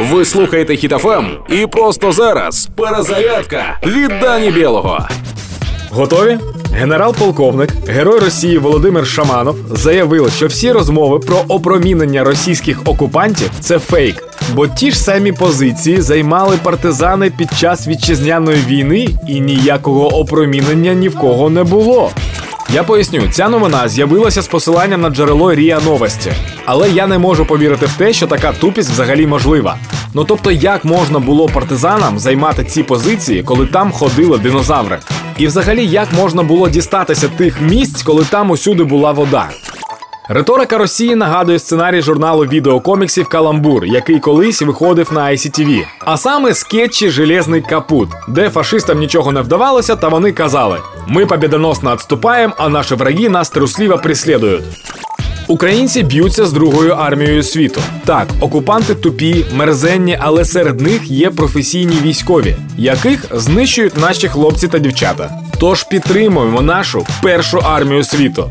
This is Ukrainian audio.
Ви слухаєте Хітофем і просто зараз перезарядка від Дані Білого. Готові? Генерал-полковник, герой Росії Володимир Шаманов заявив, що всі розмови про опромінення російських окупантів це фейк. Бо ті ж самі позиції займали партизани під час вітчизняної війни, і ніякого опромінення ні в кого не було. Я поясню, ця новина з'явилася з посиланням на джерело Рія Новості. Але я не можу повірити в те, що така тупість взагалі можлива. Ну тобто, як можна було партизанам займати ці позиції, коли там ходили динозаври? І взагалі, як можна було дістатися тих місць, коли там усюди була вода? Риторика Росії нагадує сценарій журналу відеокоміксів Каламбур, який колись виходив на ICTV. А саме скетчі Железний капут, де фашистам нічого не вдавалося, та вони казали: ми побідоносно відступаємо, а наші враги нас трусливо преслідують. Українці б'ються з другою армією світу. Так, окупанти тупі, мерзенні, але серед них є професійні військові, яких знищують наші хлопці та дівчата. Тож підтримуємо нашу першу армію світу